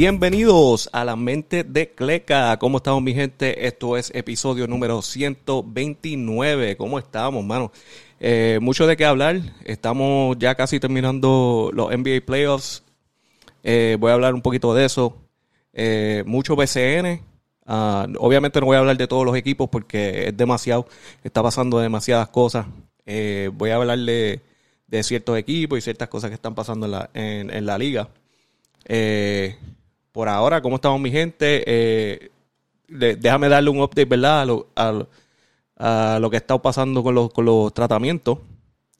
Bienvenidos a la mente de Cleca. ¿Cómo estamos, mi gente? Esto es episodio número 129. ¿Cómo estamos, mano? Eh, mucho de qué hablar. Estamos ya casi terminando los NBA playoffs. Eh, voy a hablar un poquito de eso. Eh, mucho BCN. Ah, obviamente no voy a hablar de todos los equipos porque es demasiado. Está pasando demasiadas cosas. voy a hablar de, ciertos equipos y ciertas cosas que están pasando en la, en, la liga. Por ahora, ¿cómo estamos mi gente? déjame darle un update, ¿verdad? A, lo que ha estado pasando con los, tratamientos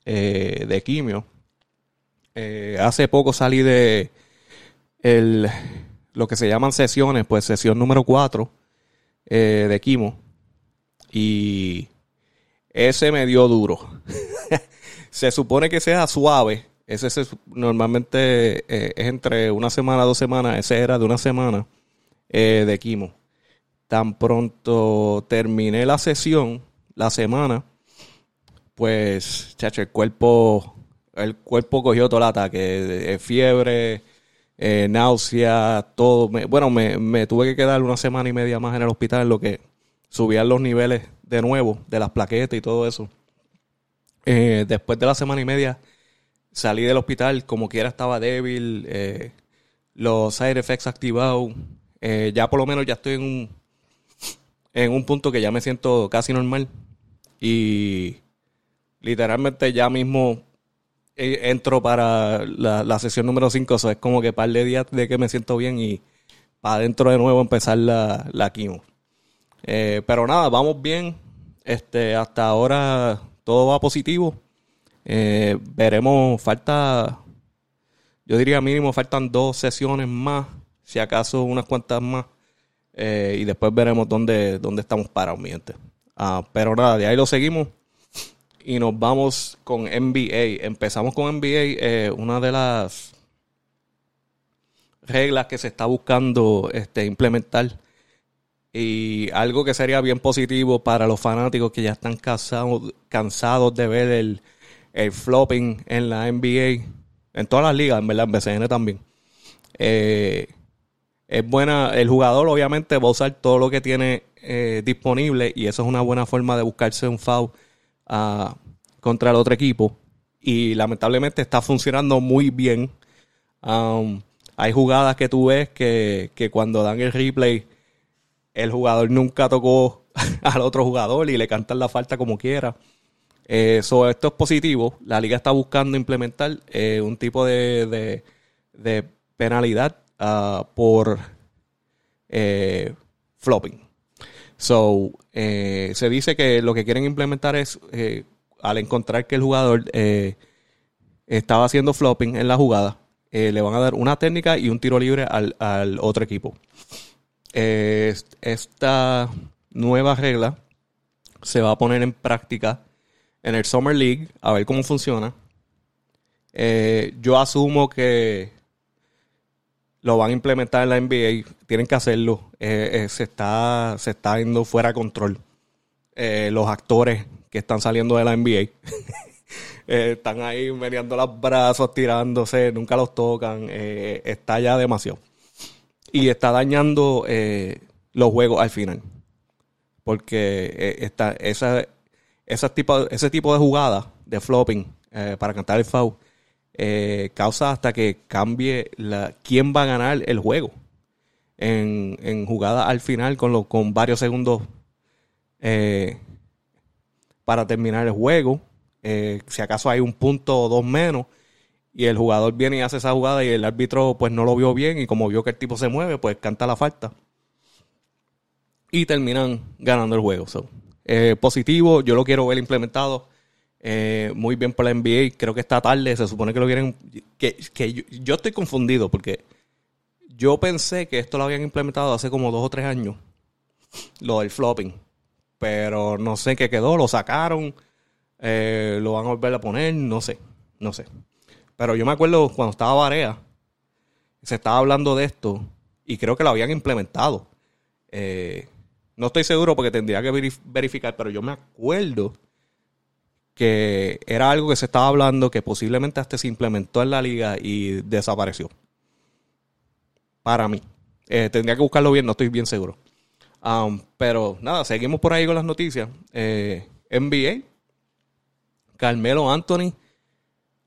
eh, de quimio. Eh, hace poco salí de lo que se llaman sesiones, pues sesión número 4 eh, de quimo. Y ese me dio duro. se supone que sea suave. Ese normalmente es entre una semana, dos semanas. Ese era de una semana de quimo. Tan pronto terminé la sesión, la semana, pues, chacho, el cuerpo, el cuerpo cogió todo el ataque, fiebre, eh, náusea, todo. bueno, me, tuve que quedar una semana y media más en el hospital lo que subían los niveles de nuevo de las plaquetas y todo eso. Eh, después de la semana y media salí del hospital, como quiera estaba débil, eh, los side effects activados, ya por lo menos ya estoy en un, en un punto que ya me siento casi normal. Y literalmente ya mismo eh, entro para la, sesión número 5. Eso es como que par de días de que me siento bien y para adentro de nuevo empezar la, la quimo. Eh, pero nada, vamos bien. Este, hasta ahora todo va positivo. Eh, veremos, falta, yo diría mínimo faltan dos sesiones más, si acaso unas cuantas más. y después veremos dónde, dónde estamos parados, mi gente. Ah, pero nada, de ahí lo seguimos y nos vamos con NBA. Empezamos con NBA, eh, una de las reglas que se está buscando este, implementar y algo que sería bien positivo para los fanáticos que ya están cansados, cansados de ver el, el flopping en la NBA, en todas las ligas, en verdad, en BCN también. Eh, es buena, el jugador obviamente va a usar todo lo que tiene eh, disponible y eso es una buena forma de buscarse un foul ah, contra el otro equipo. Y lamentablemente está funcionando muy bien. Um, hay jugadas que tú ves que, cuando dan el replay, el jugador nunca tocó al otro jugador y le cantan la falta como quiera. Eso eh, esto es positivo. La liga está buscando implementar eh, un tipo de, de, penalidad ah, por flopping. So, eh, se dice que lo que quieren implementar es, eh, al encontrar que el jugador eh, estaba haciendo flopping en la jugada, le van a dar una técnica y un tiro libre al, otro equipo. esta nueva regla se va a poner en práctica en el Summer League, a ver cómo funciona. yo asumo que lo van a implementar en la NBA, tienen que hacerlo. Eh, eh, se, está, se está yendo fuera de control. Eh, los actores que están saliendo de la NBA están ahí meneando los brazos, tirándose, nunca los tocan. está ya demasiado. Y está dañando los juegos al final. Porque está, esa, tipo, ese tipo de jugada de flopping para cantar el foul eh, causa hasta que cambie la, quién va a ganar el juego en, en jugada al final con, lo, con varios segundos eh, para terminar el juego. Eh, si acaso hay un punto o dos menos y el jugador viene y hace esa jugada y el árbitro pues no lo vio bien y como vio que el tipo se mueve pues canta la falta y terminan ganando el juego. Positivo, yo lo quiero ver implementado eh, muy bien por la NBA. Creo que esta tarde se supone que lo vienen. Que, yo, estoy confundido porque yo pensé que esto lo habían implementado hace como dos o tres años. Lo del flopping. Pero no sé qué quedó. Lo sacaron. Eh, lo van a volver a poner. No sé. No sé. Pero yo me acuerdo cuando estaba Barea. Se estaba hablando de esto. Y creo que lo habían implementado. Eh, no estoy seguro porque tendría que verificar. Pero yo me acuerdo que era algo que se estaba hablando, que posiblemente hasta se implementó en la liga y desapareció. Para mí. Eh, tendría que buscarlo bien, no estoy bien seguro. Um, pero nada, seguimos por ahí con las noticias. Eh, NBA. Carmelo Anthony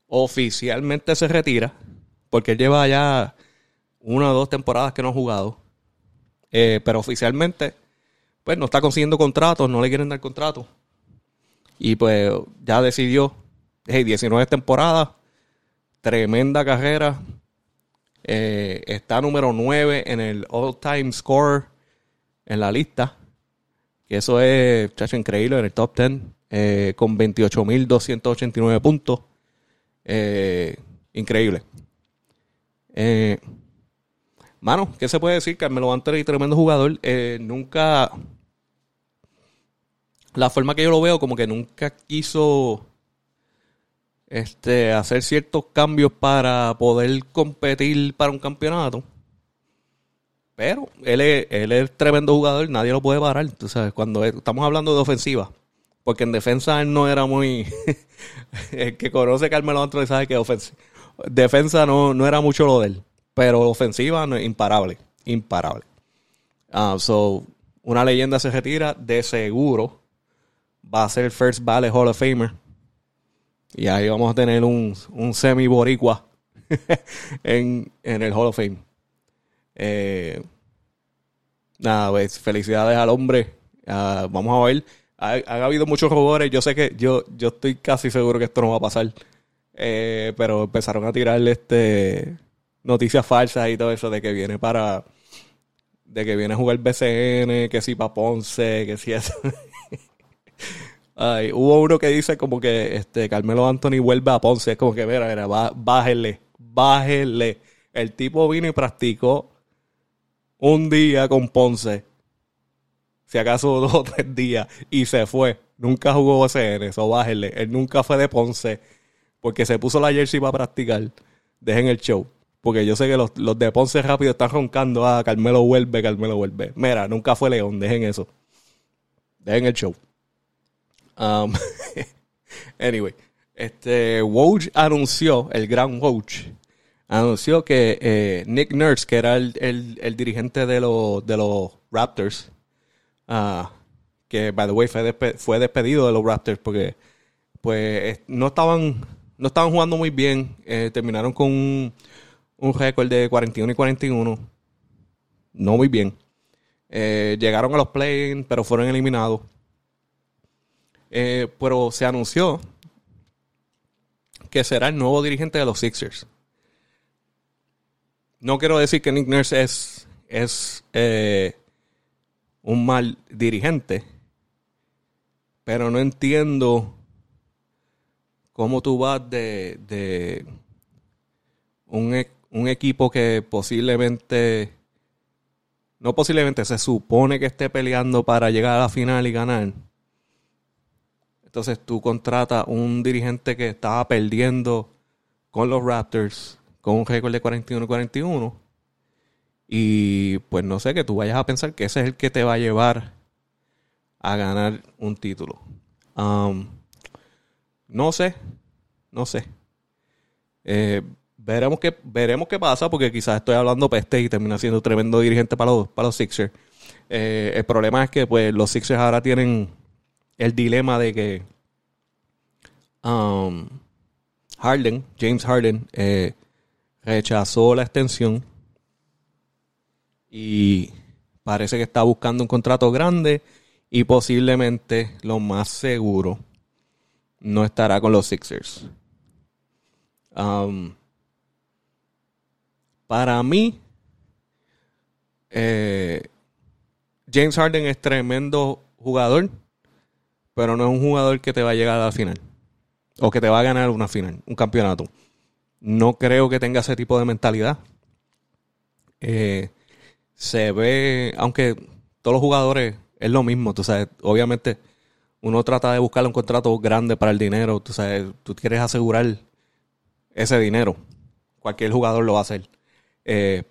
oficialmente se retira. Porque él lleva ya una o dos temporadas que no ha jugado. Eh, pero oficialmente, pues no está consiguiendo contratos, no le quieren dar contrato. Y pues ya decidió, hey, 19 temporadas, tremenda carrera. Eh, está número 9 en el all-time score en la lista. Que eso es, chacho, increíble, en el top 10. Eh, con 28.289 puntos. Eh, increíble. mano, ¿qué se puede decir? Carmelo Anthony, tremendo jugador. nunca. La forma que yo lo veo, como que nunca quiso este, hacer ciertos cambios para poder competir para un campeonato. Pero él es, él es tremendo jugador, nadie lo puede parar. Tú cuando estamos hablando de ofensiva, porque en defensa él no era muy. el que conoce a Carmelo Anthony sabe que ofensiva. Defensa no, no era mucho lo de él, pero ofensiva no, imparable, imparable. Uh, so, una leyenda se retira, de seguro va a ser el First Valley Hall of Famer y ahí vamos a tener un, un semi-boricua en, el Hall of Fame. Eh, nada, pues felicidades al hombre. Ah, vamos a ver. Ha, habido muchos rumores. Yo sé que yo, yo estoy casi seguro que esto no va a pasar. Eh, pero empezaron a tirarle este noticias falsas y todo eso de que viene para de que viene a jugar BCN, que si para Ponce, que si eso. Ay, hubo uno que dice como que este Carmelo Anthony vuelve a Ponce. Es como que, mira, mira, bájele, bájele. El tipo vino y practicó un día con Ponce. Si acaso dos o tres días. Y se fue. Nunca jugó OCN, eso bájele. Él nunca fue de Ponce. Porque se puso la jersey para practicar. Dejen el show. Porque yo sé que los, los de Ponce rápido están roncando. Ah, Carmelo vuelve, Carmelo vuelve. Mira, nunca fue León. Dejen eso. Dejen el show. Um, anyway, este Woj anunció, el gran Woj, anunció que eh, Nick Nurse, que era el, dirigente de, los de los Raptors, uh, que by the way fue, despedido de los Raptors porque pues no estaban no estaban jugando muy bien, eh, terminaron con un, un récord de 41 y 41, no muy bien. Eh, llegaron a los play pero fueron eliminados. Eh, pero se anunció que será el nuevo dirigente de los Sixers. No quiero decir que Nick Nurse es, es eh, un mal dirigente, pero no entiendo cómo tú vas de, de un, e, un equipo que posiblemente, no posiblemente, se supone que esté peleando para llegar a la final y ganar entonces tú contratas un dirigente que estaba perdiendo con los Raptors con un récord de 41-41 y pues no sé, que tú vayas a pensar que ese es el que te va a llevar a ganar un título. Um, no sé, no sé. Eh, veremos, qué, veremos qué pasa porque quizás estoy hablando peste y termina siendo tremendo dirigente para los, para los Sixers. Eh, el problema es que pues los Sixers ahora tienen el dilema de que um, Harden, James Harden, eh, rechazó la extensión y parece que está buscando un contrato grande y posiblemente lo más seguro no estará con los Sixers. Um, para mí, eh, James Harden es tremendo jugador pero no es un jugador que te va a llegar a la final o que te va a ganar una final, un campeonato. No creo que tenga ese tipo de mentalidad. Eh, se ve, aunque todos los jugadores es lo mismo, tú sabes, obviamente uno trata de buscar un contrato grande para el dinero, tú sabes, tú quieres asegurar ese dinero. Cualquier jugador lo va a hacer. Eh,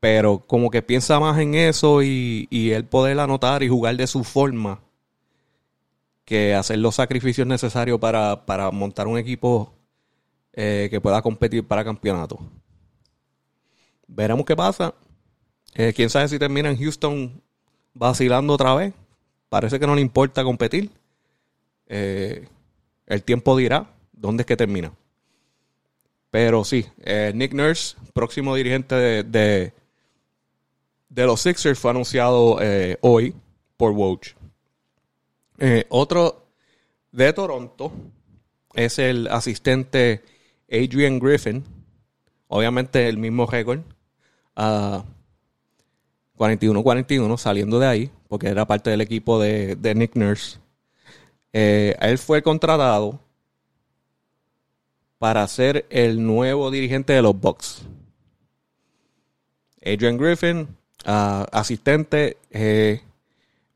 pero como que piensa más en eso y, y él poder anotar y jugar de su forma que hacer los sacrificios necesarios para, montar un equipo eh, que pueda competir para campeonato. Veremos qué pasa. Eh, Quién sabe si termina en Houston vacilando otra vez. Parece que no le importa competir. Eh, el tiempo dirá dónde es que termina. Pero sí, Nick Nurse, próximo dirigente de, de, de los Sixers, fue anunciado hoy por Woj. Eh, otro de Toronto es el asistente Adrian Griffin. Obviamente el mismo récord. 41-41 saliendo de ahí, porque era parte del equipo de, de Nick Nurse. él fue contratado para ser el nuevo dirigente de los Bucks. Adrian Griffin, uh, asistente, eh,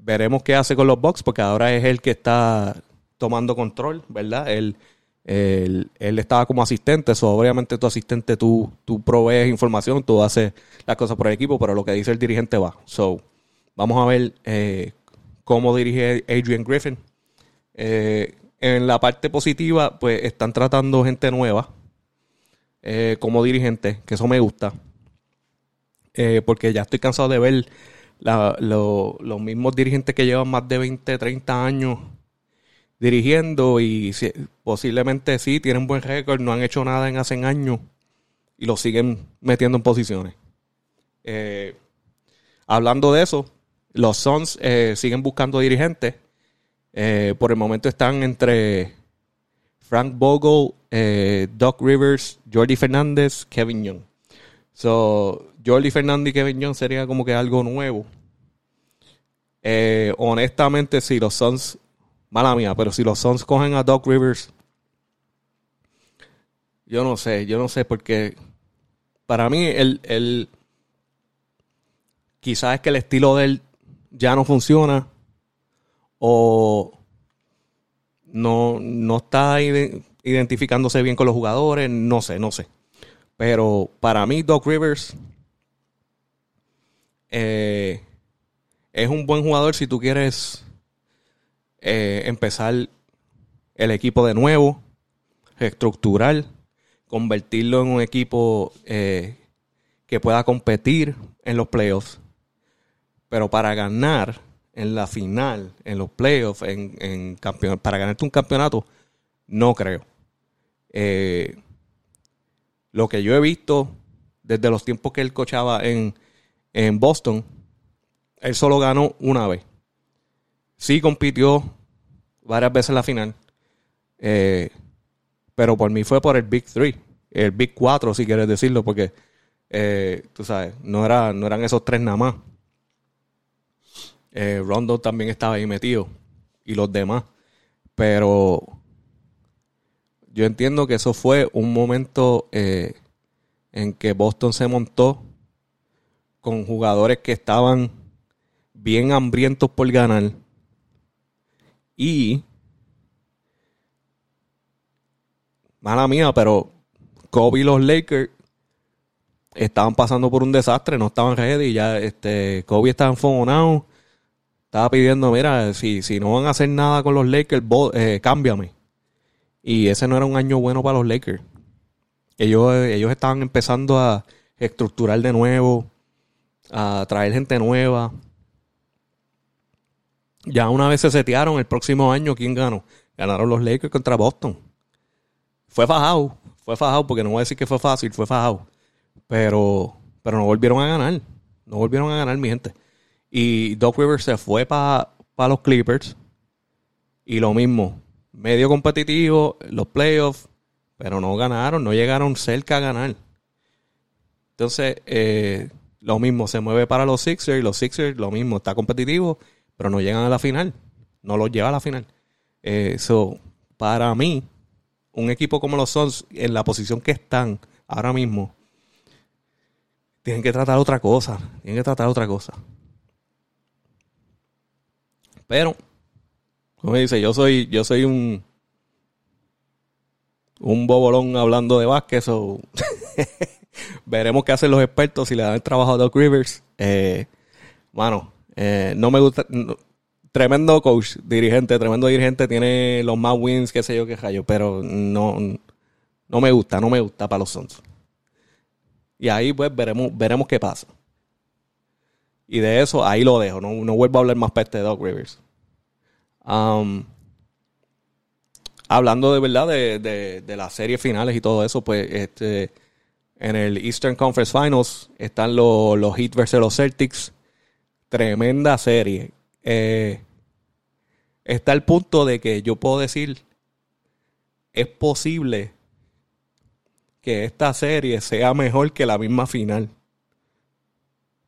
veremos qué hace con los Bucks, porque ahora es el que está tomando control, ¿verdad? Él, él, estaba como asistente, so, obviamente tu asistente tú, tú provees información, tú haces las cosas por el equipo, pero lo que dice el dirigente va. So, vamos a ver eh, cómo dirige Adrian Griffin. Eh, en la parte positiva, pues están tratando gente nueva eh, como dirigente, que eso me gusta. Porque ya estoy cansado de ver los mismos dirigentes que llevan más de 20, 30 años dirigiendo y posiblemente sí tienen buen récord, no han hecho nada en hace años y lo siguen metiendo en posiciones. Eh, hablando de eso, los Suns siguen buscando dirigentes eh, por el momento están entre Frank Bogle, eh, Doc Rivers, Jordi Fernández, Kevin Young. So, Jordi Fernández y Kevin Young sería como que algo nuevo. Eh, honestamente, si los Suns, mala mía, pero si los Suns cogen a Doc Rivers, yo no sé, yo no sé, porque para mí el, el quizás es que el estilo de él ya no funciona o no, no está identificándose bien con los jugadores, no sé, no sé. Pero para mí, Doc Rivers eh, es un buen jugador si tú quieres eh, empezar el equipo de nuevo, reestructurar, convertirlo en un equipo eh, que pueda competir en los playoffs. Pero para ganar, en la final, en los playoffs, en, en para ganarte un campeonato, no creo. Lo que yo he visto desde los tiempos que él cochaba en, en Boston, él solo ganó una vez. Sí compitió varias veces en la final, eh, pero por mí fue por el Big Three, el Big 4 si quieres decirlo, porque eh, tú sabes, no, era, no eran esos tres nada más. Eh, Rondo también estaba ahí metido y los demás. Pero yo entiendo que eso fue un momento en que Boston se montó con jugadores que estaban bien hambrientos por ganar. Y, mala mía, pero Kobe y los Lakers estaban pasando por un desastre, no estaban ready. Ya este, Kobe estaba enfogonado estaba pidiendo, mira, si, si no van a hacer nada con los Lakers, eh, cámbiame. Y ese no era un año bueno para los Lakers. Ellos, ellos estaban empezando a estructurar de nuevo, a traer gente nueva. Ya una vez se setearon el próximo año, ¿quién ganó? Ganaron los Lakers contra Boston. Fue fajado, fue fajado, porque no voy a decir que fue fácil, fue fajado. Pero, pero no volvieron a ganar. No volvieron a ganar, mi gente. Y Doc Rivers se fue para los Clippers. Y lo mismo, medio competitivo, los playoffs, pero no ganaron, no llegaron cerca a ganar. Entonces, eh, lo mismo, se mueve para los Sixers los Sixers, lo mismo, está competitivo, pero no llegan a la final. No los lleva a la final. Eso, eh, para mí, un equipo como los Suns, en la posición que están ahora mismo, tienen que tratar otra cosa. Tienen que tratar otra cosa. Pero, como dice, yo soy, yo soy un un bobolón hablando de básquet. veremos qué hacen los expertos si le dan el trabajo a Doc Rivers. Eh, bueno, eh, no me gusta. tremendo coach, dirigente, tremendo dirigente, tiene los más wins, qué sé yo, qué rayo, pero no, no me gusta, no me gusta para los Suns. Y ahí pues veremos, veremos qué pasa. Y de eso ahí lo dejo. No, vuelvo a hablar más peste de Doc Rivers. Um, hablando de verdad de, de, las series finales y todo eso, pues este en el Eastern Conference Finals están los, los Heat versus los Celtics. Tremenda serie. Eh, está el punto de que yo puedo decir, es posible que esta serie sea mejor que la misma final.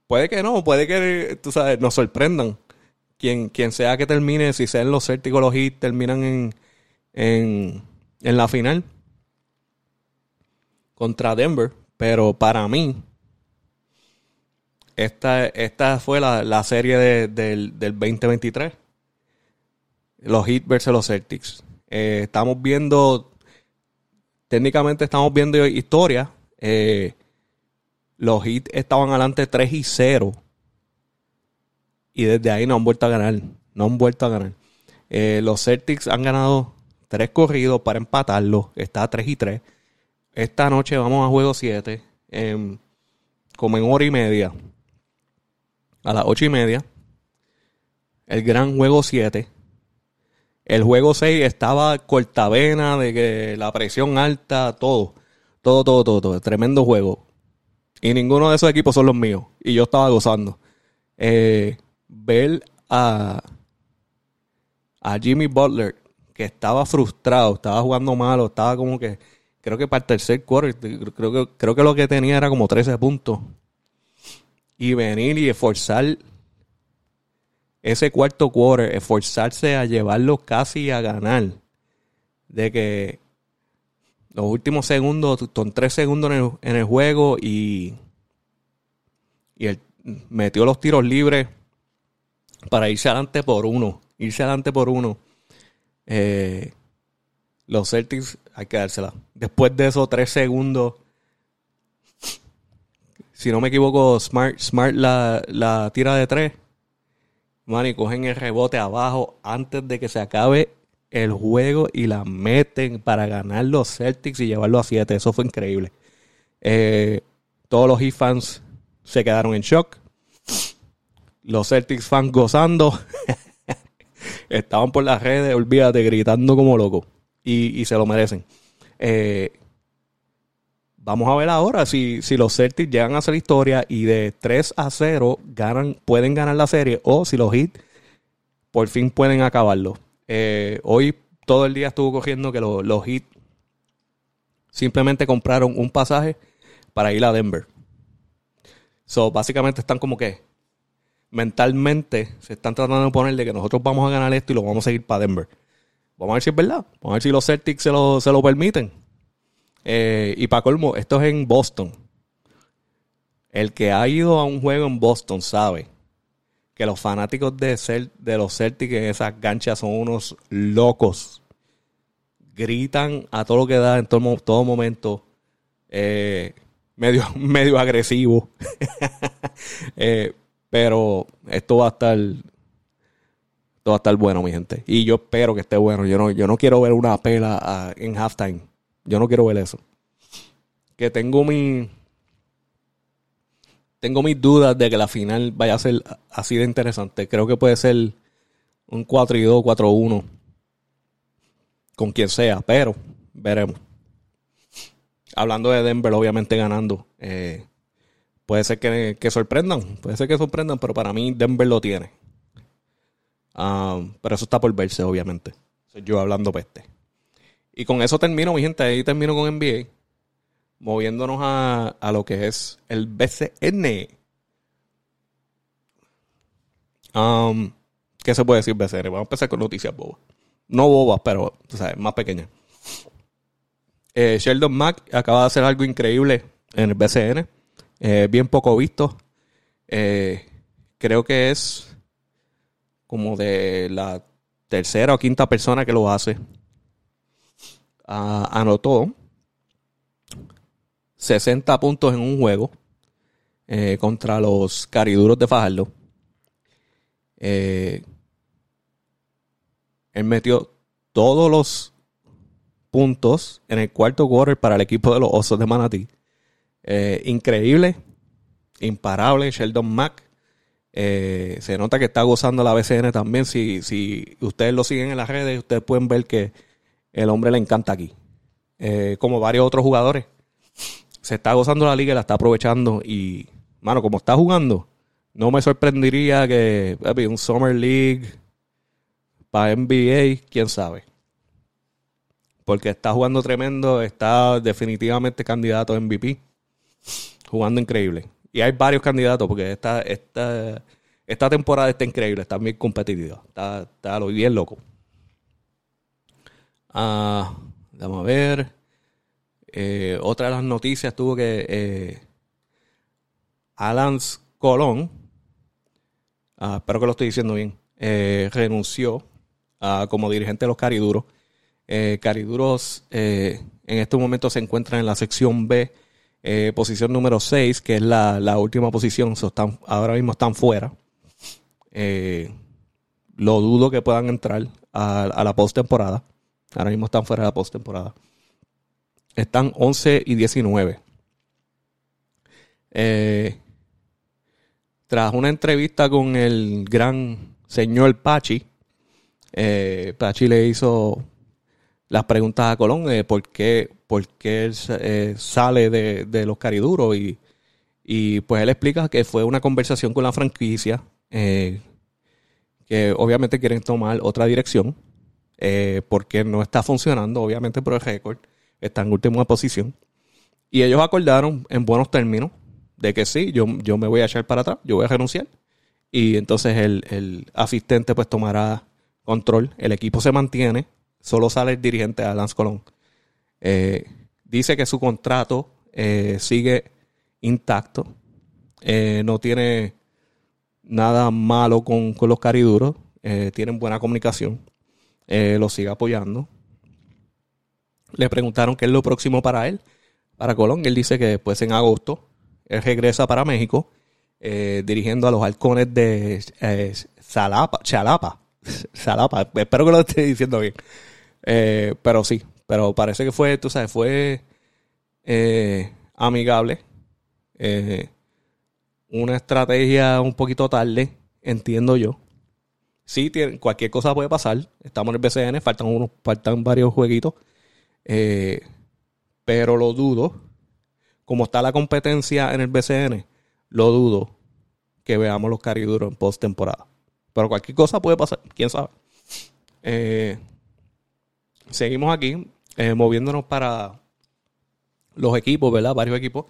Puede que no, puede que, tú sabes, nos sorprendan. Quien, quien sea que termine, si sean los Celtics o los Heat, terminan en, en, en la final contra Denver. Pero para mí, esta, esta fue la, serie del, del 2023 los Heat versus los Celtics. Eh, estamos viendo, técnicamente estamos viendo historia. Eh, los Heat estaban adelante 3 y 0. Y desde ahí no han vuelto a ganar. No han vuelto a ganar. Eh, los Celtics han ganado 3 corridos para empatarlo. Está 3 y 3. Esta noche vamos a juego 7. como en hora y media. A las 8 y media. El gran juego 7 el juego 6 estaba cortavena, de que la presión alta, todo. Todo, todo, todo, todo. Tremendo juego. Y ninguno de esos equipos son los míos. Y yo estaba gozando. Eh, ver a, a Jimmy Butler, que estaba frustrado, estaba jugando malo, estaba como que, creo que para el tercer quarter, creo que, creo que lo que tenía era como 13 puntos. Y venir y esforzar ese cuarto quarter, esforzarse a llevarlo casi a ganar. De que los últimos segundos, con tres segundos en el, juego y, y él metió los tiros libres para irse adelante por uno. Irse adelante por uno. Eh, los Celtics hay que dársela. Después de esos tres segundos, si no me equivoco, Smart, Smart la, la tira de tres Man, cogen el rebote abajo antes de que se acabe el juego y la meten para ganar los Celtics y llevarlo a 7. Eso fue increíble. Eh, todos los Heat fans se quedaron en shock. Los Celtics fans gozando. Estaban por las redes, olvídate, gritando como locos. Y, se lo merecen. Eh, Vamos a ver ahora si, si los Celtics llegan a hacer historia y de 3 a 0 ganan, pueden ganar la serie o si los Heat por fin pueden acabarlo. Eh, hoy todo el día estuvo cogiendo que los, Heat simplemente compraron un pasaje para ir a Denver. So, básicamente están como que mentalmente se están tratando de poner de que nosotros vamos a ganar esto y lo vamos a seguir para Denver. Vamos a ver si es verdad. Vamos a ver si los Celtics se lo, se lo permiten. Eh, y para colmo, esto es en Boston. El que ha ido a un juego en Boston sabe que los fanáticos de, de los Celtics en esas ganchas son unos locos. Gritan a todo lo que da en todo, todo momento. Eh, medio, medio agresivo. Eh, pero esto va a estar. Esto va a estar bueno, mi gente. Y yo espero que esté bueno. Yo no, yo no quiero ver una pela ah, en halftime. Yo no quiero ver eso. Que tengo mi. Tengo mis dudas de que la final vaya a ser así de interesante. Creo que puede ser un 4 y 2, 4 1. Con quien sea, pero veremos. Hablando de Denver, obviamente ganando. Eh, puede ser que, sorprendan. Puede ser que sorprendan, pero para mí Denver lo tiene. Ah, pero eso está por verse, obviamente. Soy yo hablando peste. Y con eso termino, mi gente. Ahí termino con NBA. Moviéndonos a, lo que es el BCN. Um, ¿Qué se puede decir BCN? Vamos a empezar con noticias bobas. No bobas, pero más pequeñas. Eh, Sheldon Mack acaba de hacer algo increíble en el BCN. Eh, bien poco visto. Eh, creo que es como de la tercera o quinta persona que lo hace anotó 60 puntos en un juego eh, contra los cariduros de Fajardo. Eh, él metió todos los puntos en el cuarto quarter para el equipo de los Osos de Manatí. Eh, increíble, imparable, Sheldon Mack. Eh, se nota que está gozando la BCN también. Si, si ustedes lo siguen en las redes, ustedes pueden ver que el hombre le encanta aquí. Eh, como varios otros jugadores. Se está gozando la liga la está aprovechando. Y, mano, como está jugando, no me sorprendería que un Summer League para NBA, quién sabe. Porque está jugando tremendo, está definitivamente candidato a MVP. Jugando increíble. Y hay varios candidatos porque esta, esta, esta temporada está increíble, está muy competitiva. Está, está bien loco. Ah, vamos a ver. Eh, otra de las noticias tuvo que eh, Alan Colón, ah, espero que lo estoy diciendo bien, eh, renunció como dirigente de los Cariduros. Cariduros en este momento se encuentra en la sección B eh, posición número 6, que es la, última posición, están, ahora mismo están fuera. Eh, lo dudo que puedan entrar a, la postemporada. Ahora mismo están fuera de la postemporada. Están 11 y 19. Eh, tras una entrevista con el gran señor Pachi, Pachi le hizo las preguntas a Colón de por qué, por qué él eh, sale de, los cariduros y, y, pues él explica que fue una conversación con la franquicia eh, que obviamente quieren tomar otra dirección eh, porque no está funcionando obviamente por el récord está en última posición. Y ellos acordaron en buenos términos de que sí, yo, yo me voy a echar para atrás, yo voy a renunciar. Y entonces el, el asistente pues tomará control, el equipo se mantiene solo sale el dirigente Lance Colón. Eh, dice que su contrato eh, sigue intacto, eh, no tiene nada malo con, los cariduros, tienen buena comunicación, lo sigue apoyando. Le preguntaron qué es lo próximo para él, para Colón. Él dice que después en agosto él regresa para México dirigiendo a los halcones de Chalapa. Salapa, espero que lo esté diciendo bien. Eh, pero sí, pero parece que fue, tú sabes, fue eh, amigable. Eh, una estrategia un poquito tarde, entiendo yo. Sí, tiene, cualquier cosa puede pasar. Estamos en el BCN, faltan, unos, faltan varios jueguitos. pero lo dudo. Como está la competencia en el BCN, lo dudo que veamos los cariduros en post temporada. Pero cualquier cosa puede pasar, quién sabe. Eh, seguimos aquí, eh, moviéndonos para los equipos, ¿verdad? Varios equipos.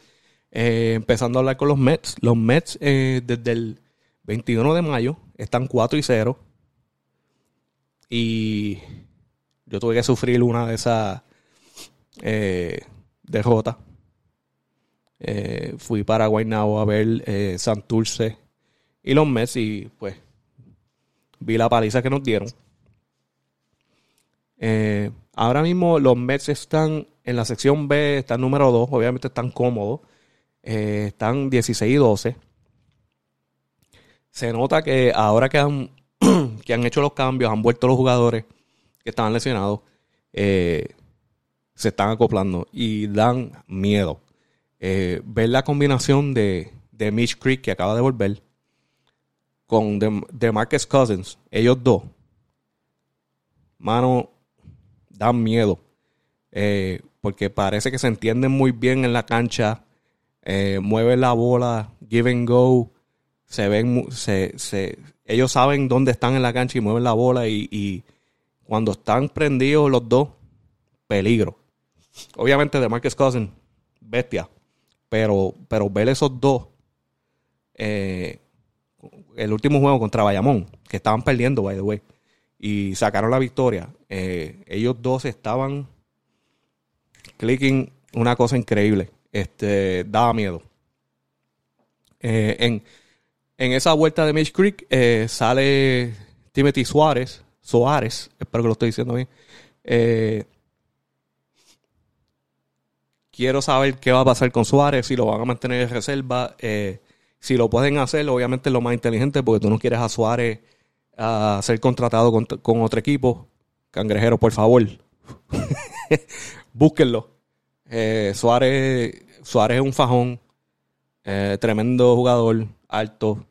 Eh, empezando a hablar con los Mets. Los Mets desde el 21 de mayo están 4 y 0. Y yo tuve que sufrir una de esas derrotas. fui para Guaynabo a ver Santurce y los Mets y pues vi la paliza que nos dieron. Eh, ahora mismo los Mets están en la sección B, están número 2, obviamente están cómodos. Eh, están 16 y 12. Se nota que ahora que han, que han hecho los cambios, han vuelto los jugadores que estaban lesionados, eh, se están acoplando y dan miedo. ver la combinación de, de Mitch Creek que acaba de volver con de, de Marcus Cousins, ellos dos, mano, dan miedo. Eh, porque parece que se entienden muy bien en la cancha, eh, mueven la bola, give and go, se ven, se, se, ellos saben dónde están en la cancha y mueven la bola y, cuando están prendidos los dos, peligro. Obviamente de Marcus Cousins, bestia, pero, pero ver esos dos, eh, el último juego contra Bayamón, que estaban perdiendo, by the way, y sacaron la victoria. Eh, ellos dos estaban clicking una cosa increíble. Este, daba miedo. Eh, en, esa vuelta de Mitch Creek eh, sale Timothy Suárez, Suárez, espero que lo estoy diciendo bien. quiero saber qué va a pasar con Suárez, si lo van a mantener en reserva, si lo pueden hacer, obviamente es lo más inteligente porque tú no quieres a Suárez ser contratado con, otro equipo, Cangrejero, por favor, búsquenlo. Eh, Suárez, Suárez es un fajón, eh, tremendo jugador, alto,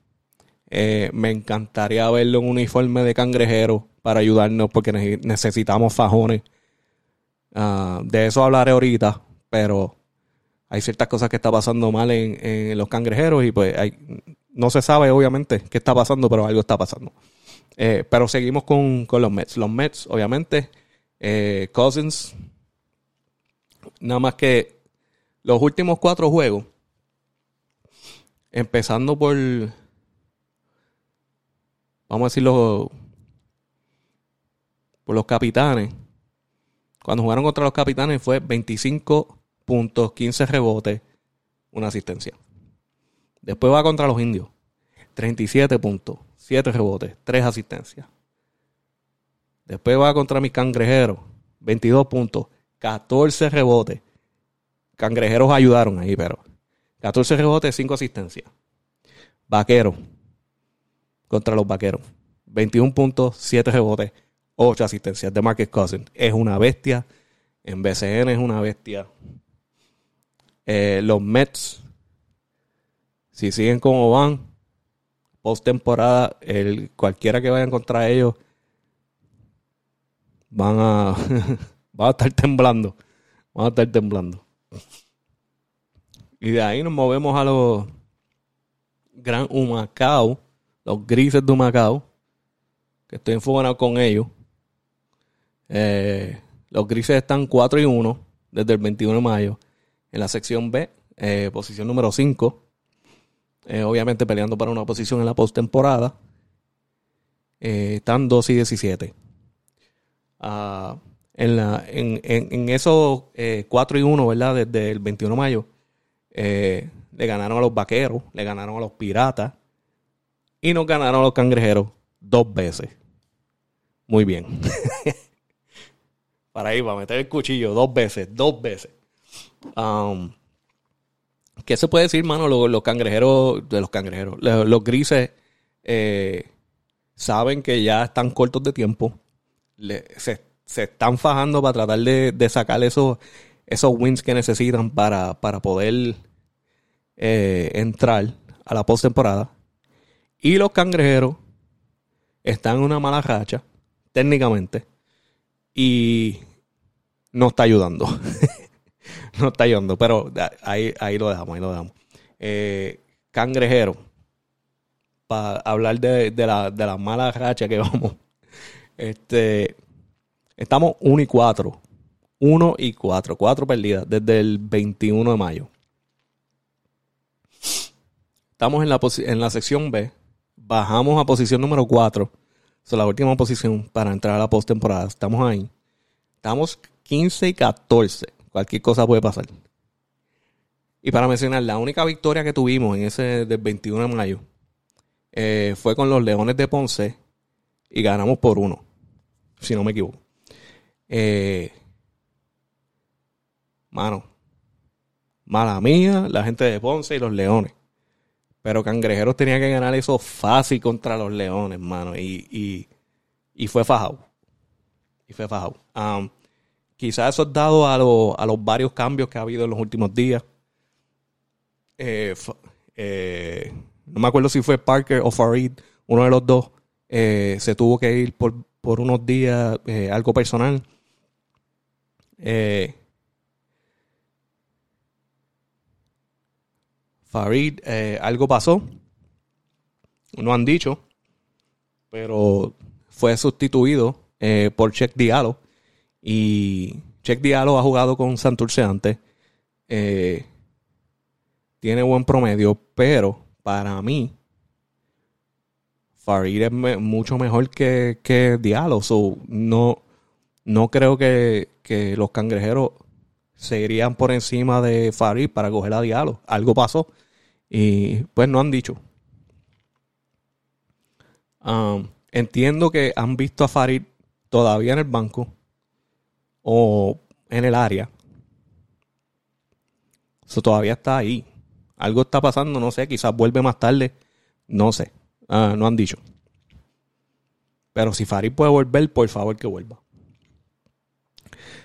Eh, me encantaría verlo en un uniforme de cangrejero para ayudarnos porque necesitamos fajones. Ah, de eso hablaré ahorita, pero hay ciertas cosas que está pasando mal en, los cangrejeros y pues no se sabe obviamente qué está pasando, pero algo está pasando. Eh, pero seguimos con, los Mets. Los Mets, obviamente, eh, Cousins, nada más que los últimos cuatro juegos, empezando por, vamos a decirlo, por los capitanes. Cuando jugaron contra los capitanes fue 25 puntos, 15 rebotes, una asistencia. Después va contra los indios. 37 puntos, 7 rebotes, 3 asistencias. Después va contra mis cangrejeros. 22 puntos, 14 rebotes. Cangrejeros ayudaron ahí, pero 14 rebotes, 5 asistencias. Vaquero contra los vaqueros. 21 puntos, 7 rebotes, 8 asistencias de Marcus Cousins. Es una bestia. En BCN es una bestia. Eh, los Mets, si siguen como van, post temporada, el, cualquiera que vaya contra ellos van a, van a estar temblando. Van a estar temblando. Y de ahí nos movemos a los Gran Humacao, los grises de Humacao, que estoy enfocado con ellos. Eh, los grises están 4 y 1 desde el 21 de mayo. En la sección B, eh, posición número 5. Eh, obviamente peleando para una posición en la postemporada. Eh, están 2 y 17. Ah, en, la, en, en, esos 4 y 1, ¿verdad? Desde el 21 de mayo, le ganaron a los vaqueros, le ganaron a los piratas y nos ganaron a los cangrejeros dos veces. Muy bien. para ir, para meter el cuchillo dos veces, dos veces. Um, ¿Qué se puede decir, mano? Los, cangrejeros, de los cangrejeros, los, grises eh, saben que ya están cortos de tiempo. se, están fajando para tratar de, sacar esos, esos wins que necesitan para, poder eh, entrar a la postemporada. Y los cangrejeros están en una mala racha, técnicamente. Y no está ayudando. no está ayudando, pero ahí, ahí lo dejamos, ahí lo dejamos. Eh, cangrejero, para hablar de, la, de la mala racha que vamos. Este, estamos 1 y 4. 1 y 4. 4 perdidas desde el 21 de mayo. Estamos en la, en la sección B. Bajamos a posición número 4. Es la última posición para entrar a la postemporada. Estamos ahí. Estamos 15 y 14 cualquier cosa puede pasar. Y para mencionar, la única victoria que tuvimos en ese del 21 de mayo eh, fue con los Leones de Ponce y ganamos por uno, si no me equivoco. Eh, mano, mala mía, la gente de Ponce y los Leones. Pero Cangrejeros tenía que ganar eso fácil contra los Leones, mano. Y, y, fue fajado. Y fue fajado. Quizás eso es dado a, a, los varios cambios que ha habido en los últimos días. Eh, eh, no me acuerdo si fue Parker o Farid, uno de los dos, eh, se tuvo que ir por, unos días, algo personal. Farid, algo pasó, no han dicho, pero fue sustituido por Check Diallo y Check Diallo ha jugado con Santurce antes. Eh, tiene buen promedio, pero para mí, Farid es mucho mejor que, que Diallo. no, no creo que, los cangrejeros se irían por encima de Farid para coger a Diallo. Algo pasó y pues no han dicho. Um, entiendo que han visto a Farid todavía en el banco o en el área. Eso todavía está ahí. Algo está pasando, no sé, quizás vuelve más tarde, no sé. Ah, no han dicho. Pero si Farid puede volver, por favor que vuelva.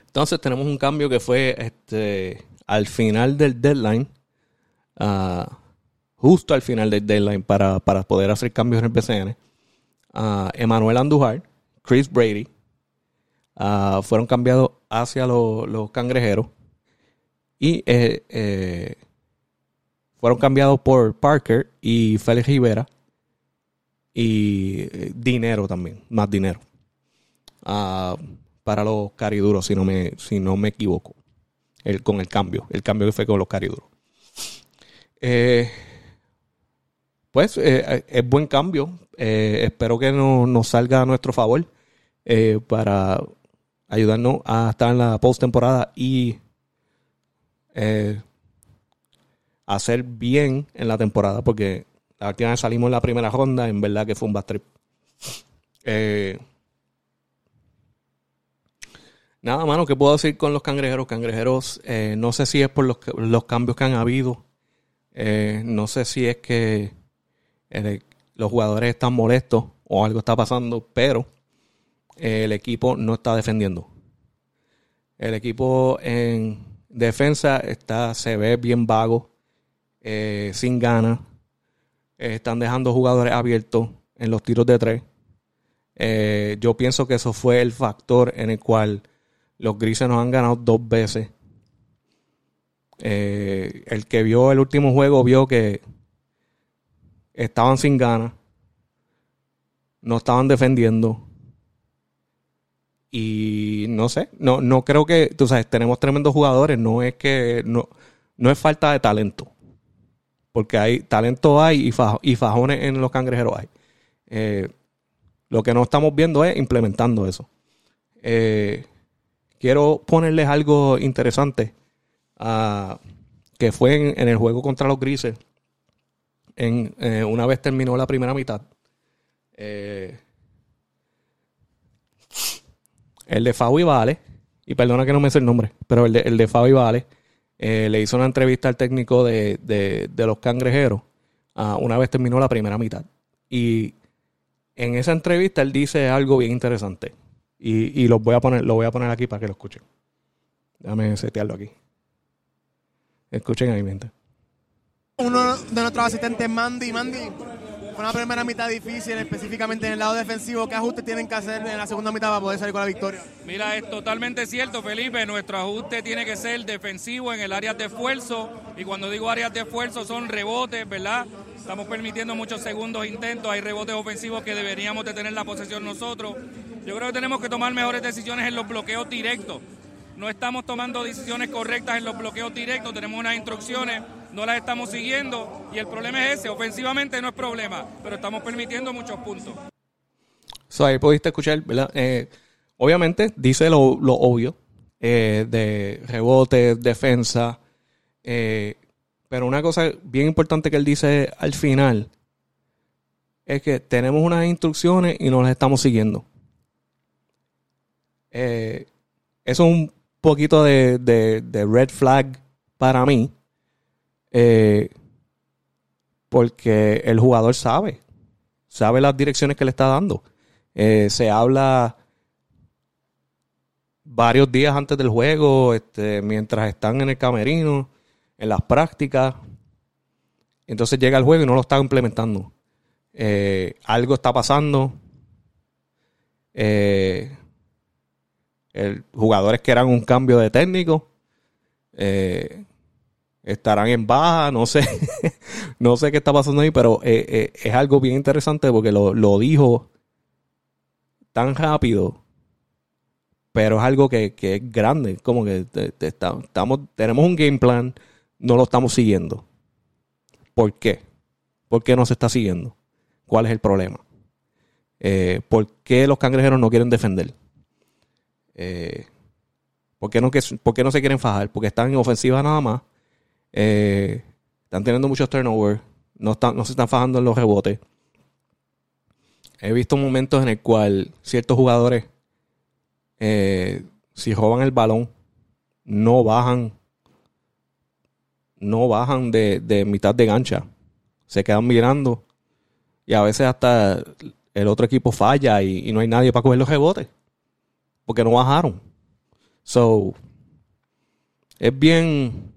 Entonces tenemos un cambio que fue este, al final del deadline. Uh, justo al final del deadline para, para poder hacer cambios en el BCN. Uh, Emanuel Andújar, Chris Brady, uh, fueron cambiados hacia los cangrejeros y eh, eh, fueron cambiados por Parker y Félix Rivera y eh, dinero también, más dinero. Uh, para los cariduros, si no me, si no me equivoco. El, con el cambio, el cambio que fue con los cariduros. Pues es buen cambio. Espero que no, nos salga a nuestro favor para ayudarnos a estar en la postemporada y hacer bien en la temporada, porque la última vez salimos en la primera ronda, en verdad que fue un bad trip. Nada, mano, ¿qué puedo decir con los cangrejeros? Cangrejeros, eh, no sé si es por los, los cambios que han habido. Eh, no sé si es que eh, los jugadores están molestos o algo está pasando, pero el equipo no está defendiendo. El equipo en defensa está, se ve bien vago, sin ganas. están dejando jugadores abiertos en los tiros de tres. yo pienso que eso fue el factor en el cual los grises nos han ganado dos veces. Eh, el que vio el último juego vio que estaban sin ganas, no estaban defendiendo. Y no sé, no, no creo que, tú sabes, tenemos tremendos jugadores, no es que, no, no es falta de talento. Porque hay talento hay y, y fajones en los cangrejeros hay. Eh, lo que no estamos viendo es implementando eso. Eh, quiero ponerles algo interesante ah, que fue en, el juego contra los grises. En, eh, una vez terminó la primera mitad. Eh, el de Fabi Vale, y perdona que no me sé el nombre, pero el de, el de Fabi Vale eh, le hizo una entrevista al técnico de, los cangrejeros ah, una vez terminó la primera mitad. Y en esa entrevista él dice algo bien interesante. Y, y los voy a poner, lo voy a poner aquí para que lo escuchen. Déjame setearlo aquí. Escuchen ahí, mente. Uno de nuestros asistentes, Mandy. Mandy, fue una primera mitad difícil, específicamente en el lado defensivo. ¿Qué ajustes tienen que hacer en la segunda mitad para poder salir con la victoria? Mira, es totalmente cierto, Felipe. Nuestro ajuste tiene que ser defensivo en el área de esfuerzo. Y cuando digo áreas de esfuerzo, son rebotes, ¿verdad? Estamos permitiendo muchos segundos intentos. Hay rebotes ofensivos que deberíamos de tener la posesión nosotros. Yo creo que tenemos que tomar mejores decisiones en los bloqueos directos. No estamos tomando decisiones correctas en los bloqueos directos, tenemos unas instrucciones, no las estamos siguiendo y el problema es ese, ofensivamente no es problema, pero estamos permitiendo muchos puntos. So, ahí pudiste escuchar, ¿verdad? Eh, obviamente dice lo, obvio eh, de rebote, defensa, eh, pero una cosa bien importante que él dice al final es que tenemos unas instrucciones y no las estamos siguiendo. Eso es un poquito de, red flag para mí. Eh, porque el jugador sabe, sabe las direcciones que le está dando. Eh, se habla varios días antes del juego, este, mientras están en el camerino, en las prácticas. Entonces llega el juego y no lo está implementando. algo está pasando. Eh, el, jugadores que eran un cambio de técnico eh, estarán en baja, no sé, no sé qué está pasando ahí, pero eh, eh, es algo bien interesante porque lo, dijo tan rápido, pero es algo que, es grande, como que estamos, tenemos un game plan, no lo estamos siguiendo. ¿Por qué? ¿Por qué no se está siguiendo? ¿Cuál es el problema? ¿Por qué los cangrejeros no quieren defender? Eh, ¿por, qué no, no se quieren fajar? Porque están en ofensiva nada más. Eh, están teniendo muchos turnovers. No, se están fajando en los rebotes. He visto momentos en el cual ciertos jugadores, eh, si roban el balón, no bajan, no bajan de, mitad de gancha. Se quedan mirando y a veces hasta el otro equipo falla y, y no hay nadie para coger los rebotes porque no bajaron. So, es bien.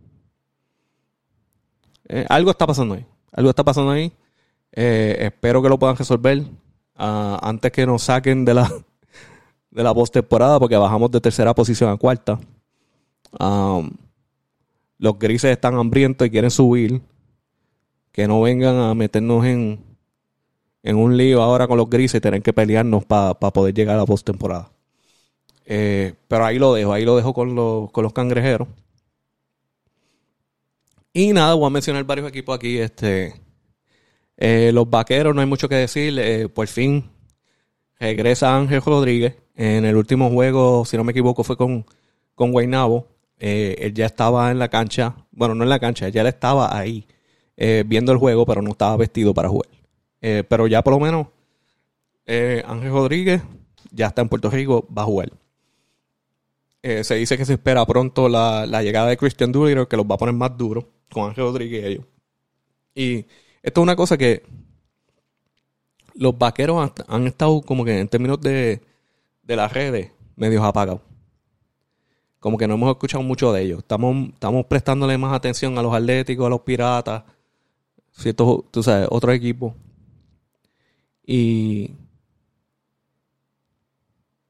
Eh, algo está pasando ahí. algo está pasando ahí. Eh, espero que lo puedan resolver ah, antes que nos saquen de la, de la postemporada porque bajamos de tercera posición a cuarta. Um, los grises están hambrientos y quieren subir. Que no vengan a meternos en, en un lío ahora con los grises y tener que pelearnos para poder llegar a la postemporada. Eh, pero ahí lo dejo, ahí lo dejo con los, con los cangrejeros. Y nada, voy a mencionar varios equipos aquí. Este, eh, los vaqueros, no hay mucho que decir. Eh, por fin regresa Ángel Rodríguez. En el último juego, si no me equivoco, fue con, con Guaynabo. Eh, él ya estaba en la cancha. Bueno, no en la cancha, ya él estaba ahí viendo el juego, pero no estaba vestido para jugar. pero ya por lo menos Ángel Rodríguez ya está en Puerto Rico, va a jugar. Se dice que se espera pronto la, llegada de Christian Doolittle, que los va a poner más duros con Ángel Rodríguez y ellos. Y esto es una cosa que los vaqueros han, estado como que en términos de, de las redes medios apagados. Como que no hemos escuchado mucho de ellos. Estamos, estamos prestándole más atención a los atléticos, a los piratas, ciertos, tú sabes, otros equipos. Y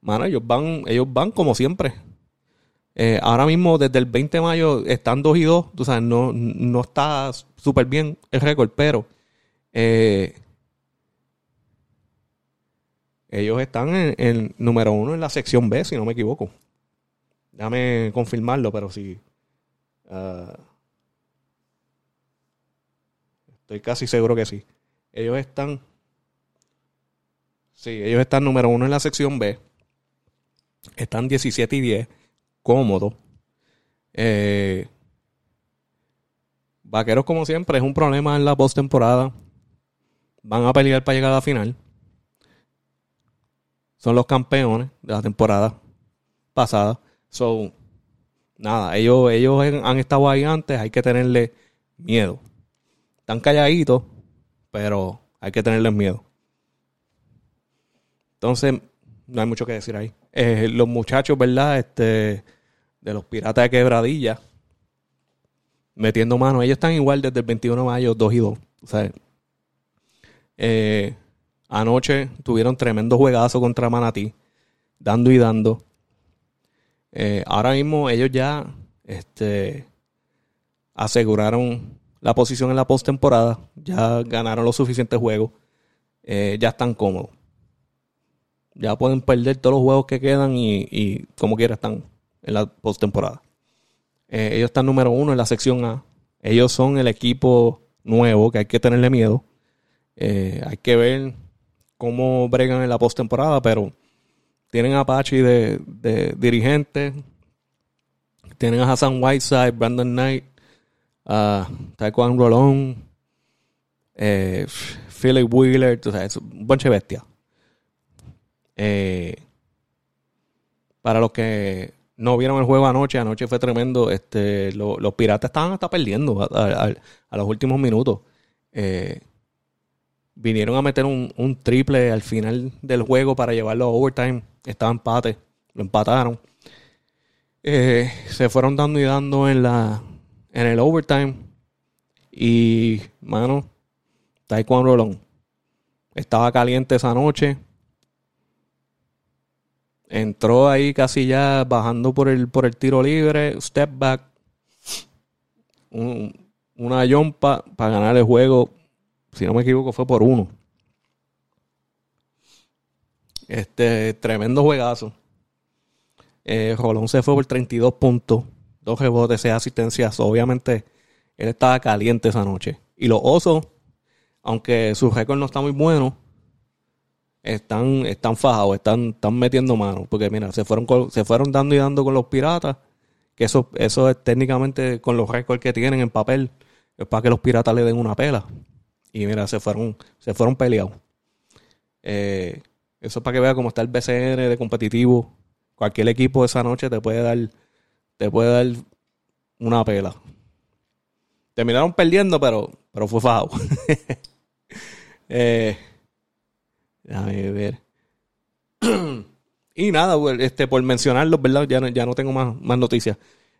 mano, ellos van, ellos van como siempre. Eh, ahora mismo, desde el 20 de mayo, están 2 y 2. Tú sabes, no, no está súper bien el récord, pero eh, ellos están en, el número uno en la sección B, si no me equivoco. Déjame confirmarlo, pero sí. Ah, estoy casi seguro que sí. Ellos están. Sí, ellos están número uno en la sección B. Están 17 y 10 cómodo. Eh, vaqueros, como siempre, es un problema en la postemporada. Van a pelear para llegar a la final. Son los campeones de la temporada pasada. So, nada, ellos, ellos han estado ahí antes, hay que tenerle miedo. Están calladitos, pero hay que tenerles miedo. Entonces, no hay mucho que decir ahí. Eh, los muchachos, ¿verdad? Este, de los Piratas de Quebradilla, metiendo mano. Ellos están igual desde el 21 de mayo, 2 y 2. O eh, anoche tuvieron tremendo juegazo contra Manatí, dando y dando. Eh, ahora mismo ellos ya este, aseguraron la posición en la postemporada, ya ganaron los suficientes juegos, eh, ya están cómodos. Ya pueden perder todos los juegos que quedan y, y como quiera están en la postemporada. Eh, ellos están número uno en la sección A. Ellos son el equipo nuevo que hay que tenerle miedo. Eh, hay que ver cómo bregan en la postemporada, pero tienen a Apache de, de dirigente. Tienen a Hassan Whiteside, Brandon Knight, a Taekwondo Rolón, eh, Philip Wheeler, o sea, es un bunch de bestias. para los que no vieron el juego anoche, anoche fue tremendo. Este, los piratas estaban hasta perdiendo a, los últimos minutos. Eh, vinieron a meter un, triple al final del juego para llevarlo a overtime. Estaba empate, lo empataron. Eh, se fueron dando y dando en la en el overtime. Y, mano, Taekwondo Rolón estaba caliente esa noche entró ahí casi ya bajando por el, por el tiro libre, step back, una yompa para ganar el juego, si no me equivoco fue por uno. Este tremendo juegazo. Eh, Rolón se fue por 32 puntos, dos rebotes, seis asistencias. Obviamente él estaba caliente esa noche. Y los osos, aunque su récord no está muy bueno, están, están fajados, están, están metiendo mano. Porque mira, se fueron, se fueron dando y dando con los piratas. Que eso, eso es técnicamente con los récords que tienen en papel. Es para que los piratas le den una pela. Y mira, se fueron, se fueron peleados. Eh, eso es para que vea cómo está el BCN de competitivo. Cualquier equipo esa noche te puede dar, te puede dar una pela. Terminaron perdiendo, pero, pero fue fajado. eh, Déjame ver. y nada, este, por mencionarlos, ¿verdad? Ya, no, ya no tengo más, más noticias.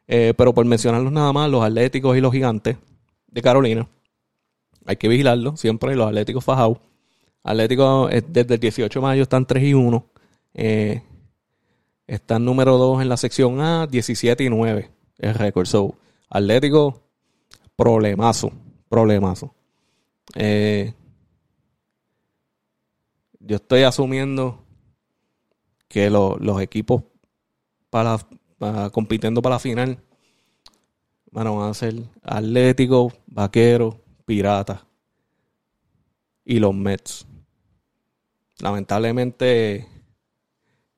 Eh, pero por mencionarlos nada más, los Atléticos y los Gigantes de Carolina hay que vigilarlo siempre. Los Atléticos fajados. Atlético eh, desde el 18 de mayo están 3 y 1. Eh, están número 2 en la sección A, 17 y 9 el récord. So, Atlético, problemazo, problemazo. Eh, yo estoy asumiendo que los equipos para, compitiendo para la final van a ser Atlético, Vaquero, Pirata y los Mets. Lamentablemente,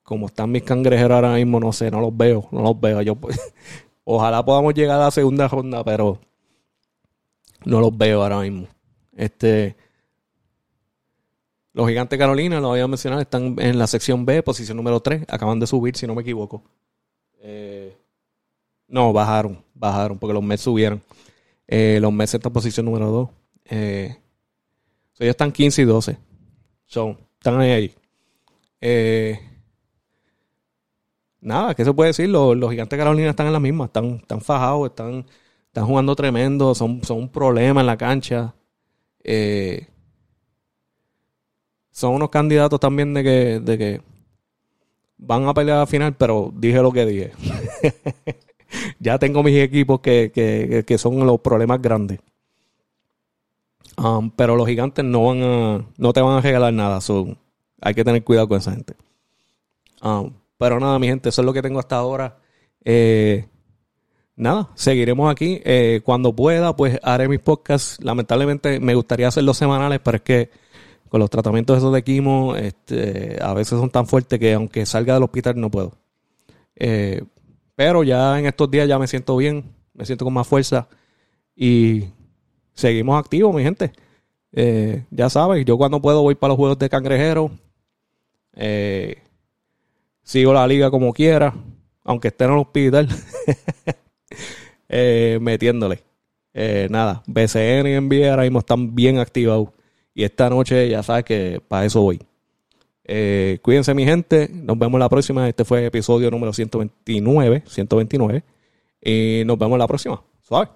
como están mis cangrejeros ahora mismo, no sé, no los veo, no los veo. Yo, ojalá podamos llegar a la segunda ronda, pero no los veo ahora mismo. Este, los gigantes Carolina, lo había mencionado, están en la sección B, posición número 3. Acaban de subir, si no me equivoco. Eh, no, bajaron, bajaron, porque los Mets subieron. Eh, los Mets están en posición número 2. Eh, ellos están 15 y 12. Son, están ahí. Eh, nada, ¿qué se puede decir? Los, gigantes de Carolina están en la misma, están, están fajados, están, están jugando tremendo, son, son un problema en la cancha. Eh, son unos candidatos también de que, de que van a pelear a final, pero dije lo que dije. ya tengo mis equipos que, son los problemas grandes. Um, pero los gigantes no van a, no te van a regalar nada. hay que tener cuidado con esa gente. Um, pero nada, mi gente, eso es lo que tengo hasta ahora. Eh, nada, seguiremos aquí. Eh, cuando pueda, pues haré mis podcasts. Lamentablemente me gustaría hacerlos semanales, pero es que con los tratamientos esos de quimo, este, a veces son tan fuertes que aunque salga del hospital no puedo. Eh, pero ya en estos días ya me siento bien, me siento con más fuerza y seguimos activos, mi gente. Eh, ya sabes, yo cuando puedo voy para los juegos de cangrejero. Eh, sigo la liga como quiera, aunque esté en el hospital. metiéndole. nada, BCN y NBA ahora mismo están bien activados. Y esta noche ya sabes que para eso voy. Eh, cuídense mi gente. Nos vemos la próxima. Este fue episodio número 129. 129. Y nos vemos la próxima. Suave.